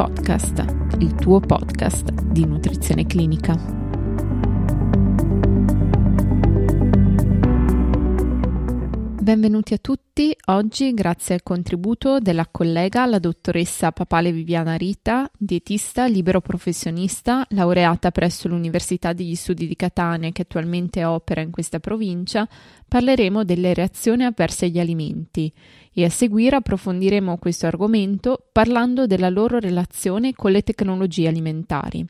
Podcast, il tuo podcast di nutrizione clinica. Benvenuti a tutti. Oggi, grazie al contributo della collega, la dottoressa Papale Viviana Rita, dietista libero professionista, laureata presso l'Università degli Studi di Catania che attualmente opera in questa provincia, parleremo delle reazioni avverse agli alimenti e a seguire approfondiremo questo argomento parlando della loro relazione con le tecnologie alimentari.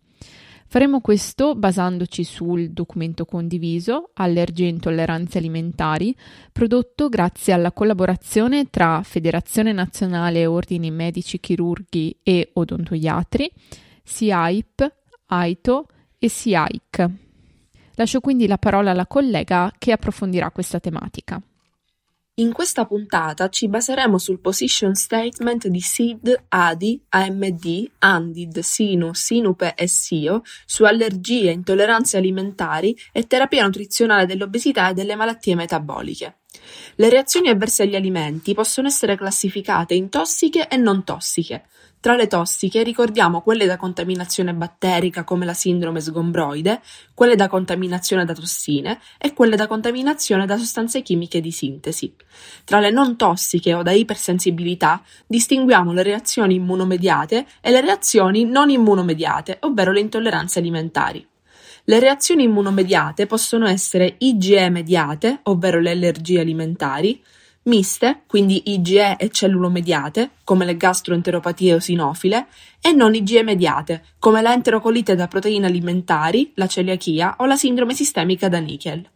Faremo questo basandoci sul documento condiviso Allergie e intolleranze alimentari, prodotto grazie alla collaborazione tra Federazione Nazionale Ordini Medici Chirurghi e Odontoiatri, SIAIP, AITO e SIAIC. Lascio quindi la parola alla collega che approfondirà questa tematica. In questa puntata ci baseremo sul position statement di SID, ADI, AMD, ANDID, SINU, SINUPE e SIO su allergie, intolleranze alimentari e terapia nutrizionale dell'obesità e delle malattie metaboliche. Le reazioni avverse agli alimenti possono essere classificate in tossiche e non tossiche. Tra le tossiche ricordiamo quelle da contaminazione batterica come la sindrome sgombroide, quelle da contaminazione da tossine e quelle da contaminazione da sostanze chimiche di sintesi. Tra le non tossiche o da ipersensibilità distinguiamo le reazioni immunomediate e le reazioni non immunomediate, ovvero le intolleranze alimentari. Le reazioni immunomediate possono essere IgE mediate, ovvero le allergie alimentari, miste, quindi IgE e cellulomediate, come le gastroenteropatie osinofile, e non IgE mediate, come la enterocolite da proteine alimentari, la celiachia o la sindrome sistemica da Nichel.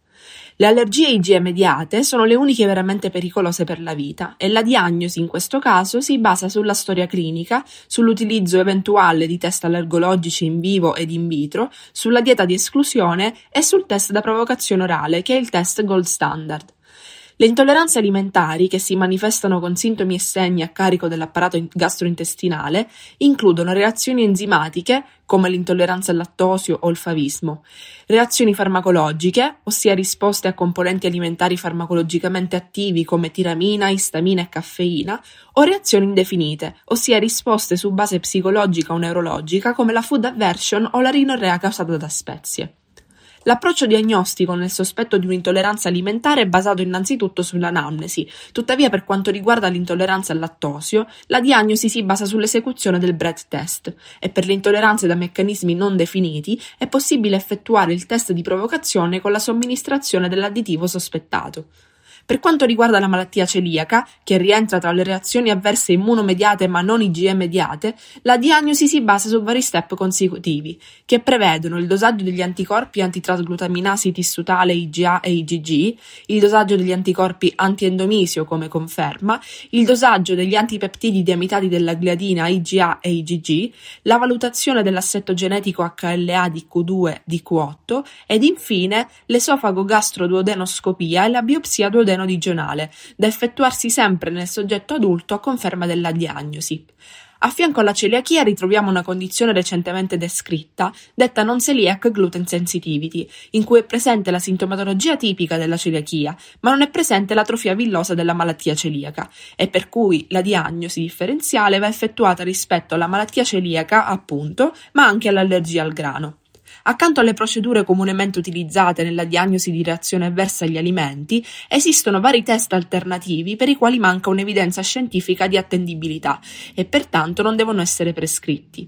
Le allergie IgE mediate sono le uniche veramente pericolose per la vita e la diagnosi in questo caso si basa sulla storia clinica, sull'utilizzo eventuale di test allergologici in vivo ed in vitro, sulla dieta di esclusione e sul test da provocazione orale, che è il test gold standard. Le intolleranze alimentari, che si manifestano con sintomi e segni a carico dell'apparato gastrointestinale, includono reazioni enzimatiche, come l'intolleranza al lattosio o il favismo, reazioni farmacologiche, ossia risposte a componenti alimentari farmacologicamente attivi come tiramina, istamina e caffeina, o reazioni indefinite, ossia risposte su base psicologica o neurologica come la food aversion o la rinorrea causata da spezie. L'approccio diagnostico nel sospetto di un'intolleranza alimentare è basato innanzitutto sull'anamnesi, tuttavia per quanto riguarda l'intolleranza al lattosio, la diagnosi si basa sull'esecuzione del breath test e per le intolleranze da meccanismi non definiti è possibile effettuare il test di provocazione con la somministrazione dell'additivo sospettato. Per quanto riguarda la malattia celiaca, che rientra tra le reazioni avverse immunomediate ma non IgE mediate, la diagnosi si basa su vari step consecutivi, che prevedono il dosaggio degli anticorpi antitrasglutaminasi tissutale IgA e IgG, il dosaggio degli anticorpi antiendomisio come conferma, il dosaggio degli antipeptidi di amitati della gliadina IgA e IgG, la valutazione dell'assetto genetico HLA di Q2 di Q8 ed infine l'esofago gastroduodenoscopia e la biopsia duodenoscopia digionale, da effettuarsi sempre nel soggetto adulto a conferma della diagnosi. A fianco alla celiachia ritroviamo una condizione recentemente descritta, detta non celiac gluten sensitivity, in cui è presente la sintomatologia tipica della celiachia, ma non è presente l'atrofia villosa della malattia celiaca, e per cui la diagnosi differenziale va effettuata rispetto alla malattia celiaca, appunto, ma anche all'allergia al grano. Accanto alle procedure comunemente utilizzate nella diagnosi di reazione avversa agli alimenti, esistono vari test alternativi per i quali manca un'evidenza scientifica di attendibilità e pertanto non devono essere prescritti.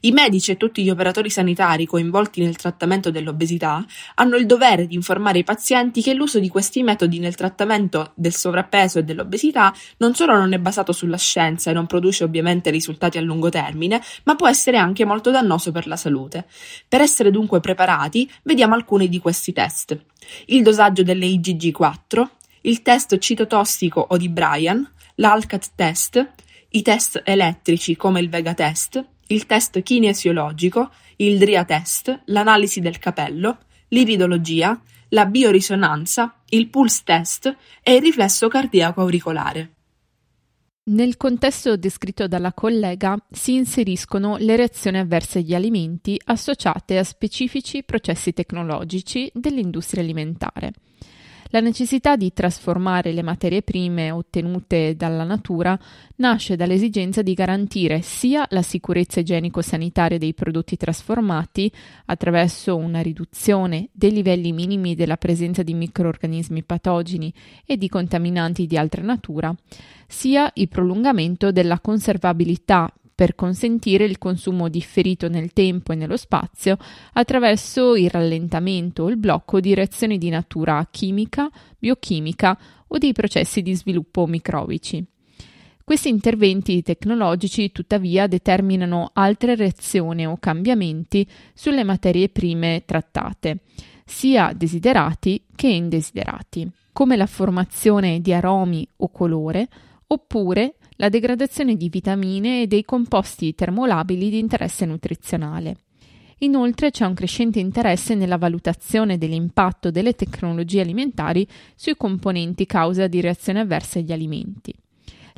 I medici e tutti gli operatori sanitari coinvolti nel trattamento dell'obesità hanno il dovere di informare i pazienti che l'uso di questi metodi nel trattamento del sovrappeso e dell'obesità non solo non è basato sulla scienza e non produce ovviamente risultati a lungo termine, ma può essere anche molto dannoso per la salute. Per essere dunque preparati, vediamo alcuni di questi test. Il dosaggio delle IgG4, il test citotossico o di Bryan, l'ALCAT test, i test elettrici come il Vega test, il test kinesiologico, il DRIA test, l'analisi del capello, l'iridologia, la biorisonanza, il pulse test e il riflesso cardiaco auricolare. Nel contesto descritto dalla collega si inseriscono le reazioni avverse agli alimenti associate a specifici processi tecnologici dell'industria alimentare. La necessità di trasformare le materie prime ottenute dalla natura nasce dall'esigenza di garantire sia la sicurezza igienico-sanitaria dei prodotti trasformati attraverso una riduzione dei livelli minimi della presenza di microorganismi patogeni e di contaminanti di altra natura, sia il prolungamento della conservabilità per consentire il consumo differito nel tempo e nello spazio attraverso il rallentamento o il blocco di reazioni di natura chimica, biochimica o dei processi di sviluppo microbici. Questi interventi tecnologici tuttavia determinano altre reazioni o cambiamenti sulle materie prime trattate, sia desiderati che indesiderati, come la formazione di aromi o colore, oppure la degradazione di vitamine e dei composti termolabili di interesse nutrizionale. Inoltre c'è un crescente interesse nella valutazione dell'impatto delle tecnologie alimentari sui componenti causa di reazioni avverse agli alimenti.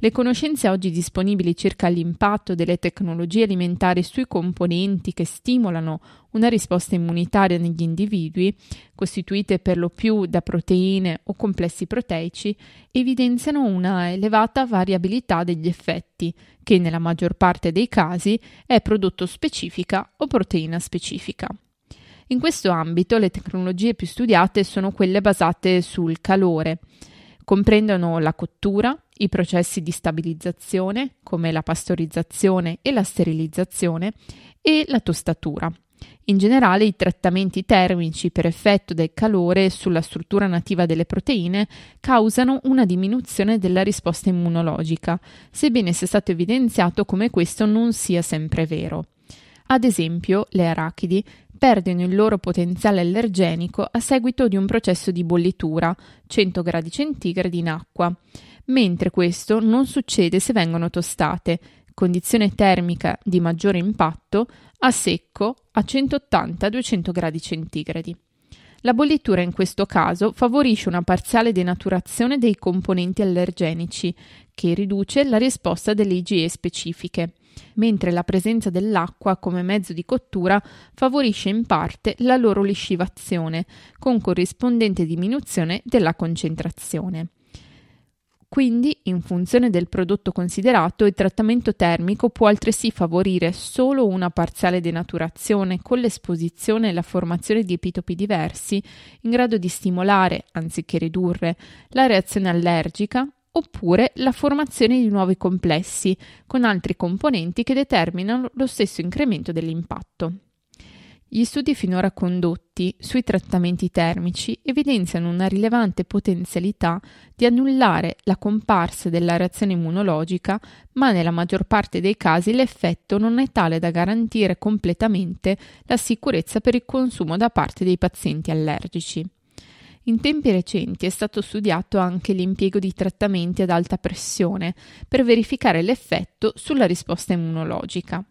Le conoscenze oggi disponibili circa l'impatto delle tecnologie alimentari sui componenti che stimolano una risposta immunitaria negli individui, costituite per lo più da proteine o complessi proteici, evidenziano una elevata variabilità degli effetti, che nella maggior parte dei casi è prodotto specifica o proteina specifica. In questo ambito le tecnologie più studiate sono quelle basate sul calore. Comprendono la cottura, i processi di stabilizzazione, come la pastorizzazione e la sterilizzazione, e la tostatura. In generale i trattamenti termici per effetto del calore sulla struttura nativa delle proteine causano una diminuzione della risposta immunologica, sebbene sia stato evidenziato come questo non sia sempre vero. Ad esempio, le arachidi perdono il loro potenziale allergenico a seguito di un processo di bollitura 100 gradi in acqua mentre questo non succede se vengono tostate, condizione termica di maggiore impatto, a secco a 180-200 gradi centigradi. La bollitura in questo caso favorisce una parziale denaturazione dei componenti allergenici, che riduce la risposta delle IgE specifiche, mentre la presenza dell'acqua come mezzo di cottura favorisce in parte la loro liscivazione, con corrispondente diminuzione della concentrazione. Quindi, in funzione del prodotto considerato, il trattamento termico può altresì favorire solo una parziale denaturazione con l'esposizione e la formazione di epitopi diversi, in grado di stimolare, anziché ridurre, la reazione allergica oppure la formazione di nuovi complessi con altri componenti che determinano lo stesso incremento dell'impatto. Gli studi finora condotti sui trattamenti termici evidenziano una rilevante potenzialità di annullare la comparsa della reazione immunologica, ma nella maggior parte dei casi l'effetto non è tale da garantire completamente la sicurezza per il consumo da parte dei pazienti allergici. In tempi recenti è stato studiato anche l'impiego di trattamenti ad alta pressione per verificare l'effetto sulla risposta immunologica.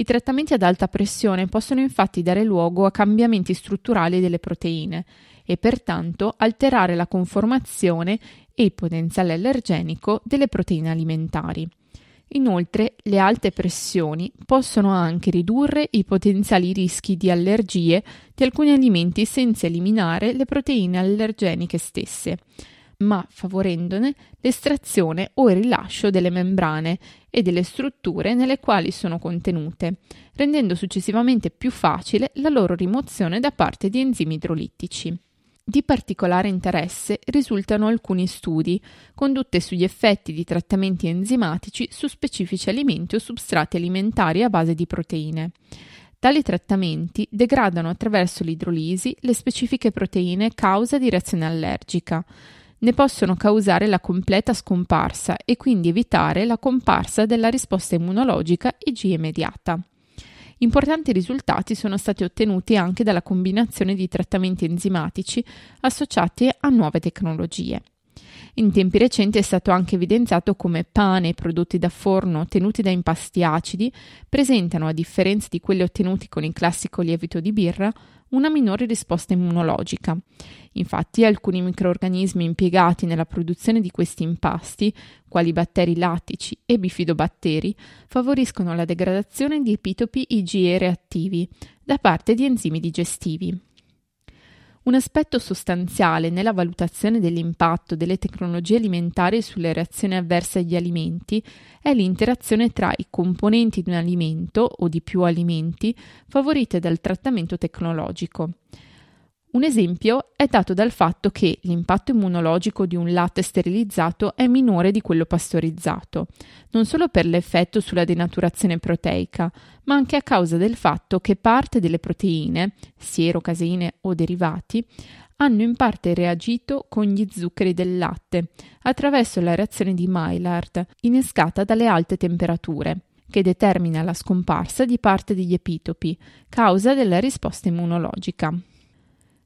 I trattamenti ad alta pressione possono infatti dare luogo a cambiamenti strutturali delle proteine e pertanto alterare la conformazione e il potenziale allergenico delle proteine alimentari. Inoltre, le alte pressioni possono anche ridurre i potenziali rischi di allergie di alcuni alimenti senza eliminare le proteine allergeniche stesse ma favorendone l'estrazione o il rilascio delle membrane e delle strutture nelle quali sono contenute, rendendo successivamente più facile la loro rimozione da parte di enzimi idrolittici. Di particolare interesse risultano alcuni studi condotti sugli effetti di trattamenti enzimatici su specifici alimenti o substrati alimentari a base di proteine. Tali trattamenti degradano attraverso l'idrolisi le specifiche proteine causa di reazione allergica, ne possono causare la completa scomparsa e quindi evitare la comparsa della risposta immunologica IgE mediata. Importanti risultati sono stati ottenuti anche dalla combinazione di trattamenti enzimatici associati a nuove tecnologie. In tempi recenti è stato anche evidenziato come pane e prodotti da forno ottenuti da impasti acidi presentano, a differenza di quelli ottenuti con il classico lievito di birra, una minore risposta immunologica. Infatti alcuni microorganismi impiegati nella produzione di questi impasti, quali batteri lattici e bifidobatteri, favoriscono la degradazione di epitopi IgE reattivi da parte di enzimi digestivi. Un aspetto sostanziale nella valutazione dell'impatto delle tecnologie alimentari sulle reazioni avverse agli alimenti è l'interazione tra i componenti di un alimento o di più alimenti favorite dal trattamento tecnologico. Un esempio è dato dal fatto che l'impatto immunologico di un latte sterilizzato è minore di quello pastorizzato, non solo per l'effetto sulla denaturazione proteica, ma anche a causa del fatto che parte delle proteine, siero, caseine o derivati, hanno in parte reagito con gli zuccheri del latte attraverso la reazione di Maillard, innescata dalle alte temperature, che determina la scomparsa di parte degli epitopi, causa della risposta immunologica.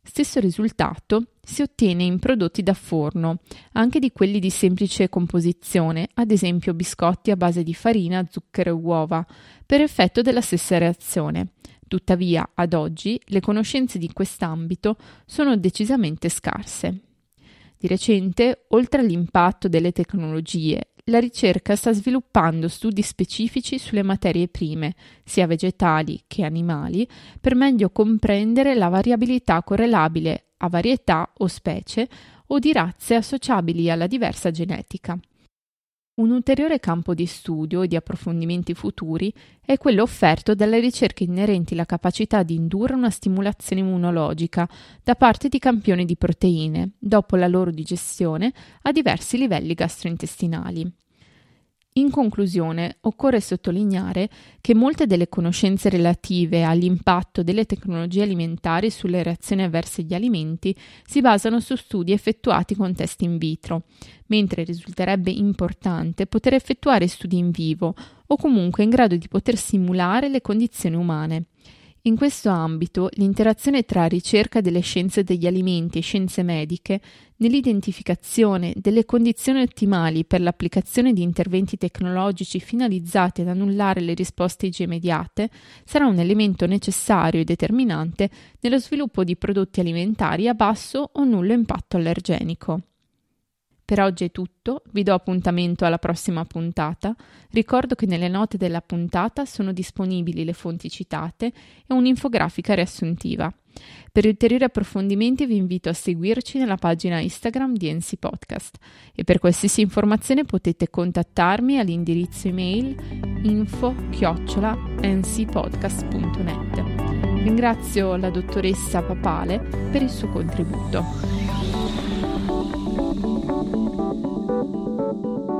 Stesso risultato si ottiene in prodotti da forno, anche di quelli di semplice composizione, ad esempio biscotti a base di farina, zucchero e uova, per effetto della stessa reazione. Tuttavia, ad oggi, le conoscenze di quest'ambito sono decisamente scarse. Di recente, oltre all'impatto delle tecnologie la ricerca sta sviluppando studi specifici sulle materie prime, sia vegetali che animali, per meglio comprendere la variabilità correlabile a varietà o specie o di razze associabili alla diversa genetica. Un ulteriore campo di studio e di approfondimenti futuri è quello offerto dalle ricerche inerenti alla capacità di indurre una stimolazione immunologica da parte di campioni di proteine dopo la loro digestione a diversi livelli gastrointestinali. In conclusione, occorre sottolineare che molte delle conoscenze relative all'impatto delle tecnologie alimentari sulle reazioni avverse agli alimenti si basano su studi effettuati con test in vitro, mentre risulterebbe importante poter effettuare studi in vivo o comunque in grado di poter simulare le condizioni umane. In questo ambito, l'interazione tra ricerca delle scienze degli alimenti e scienze mediche nell'identificazione delle condizioni ottimali per l'applicazione di interventi tecnologici finalizzati ad annullare le risposte IG immediate sarà un elemento necessario e determinante nello sviluppo di prodotti alimentari a basso o nullo impatto allergenico. Per oggi è tutto, vi do appuntamento alla prossima puntata. Ricordo che nelle note della puntata sono disponibili le fonti citate e un'infografica riassuntiva. Per ulteriori approfondimenti vi invito a seguirci nella pagina Instagram di NC Podcast e per qualsiasi informazione potete contattarmi all'indirizzo email info-ncpodcast.net. Ringrazio la dottoressa Papale per il suo contributo. you.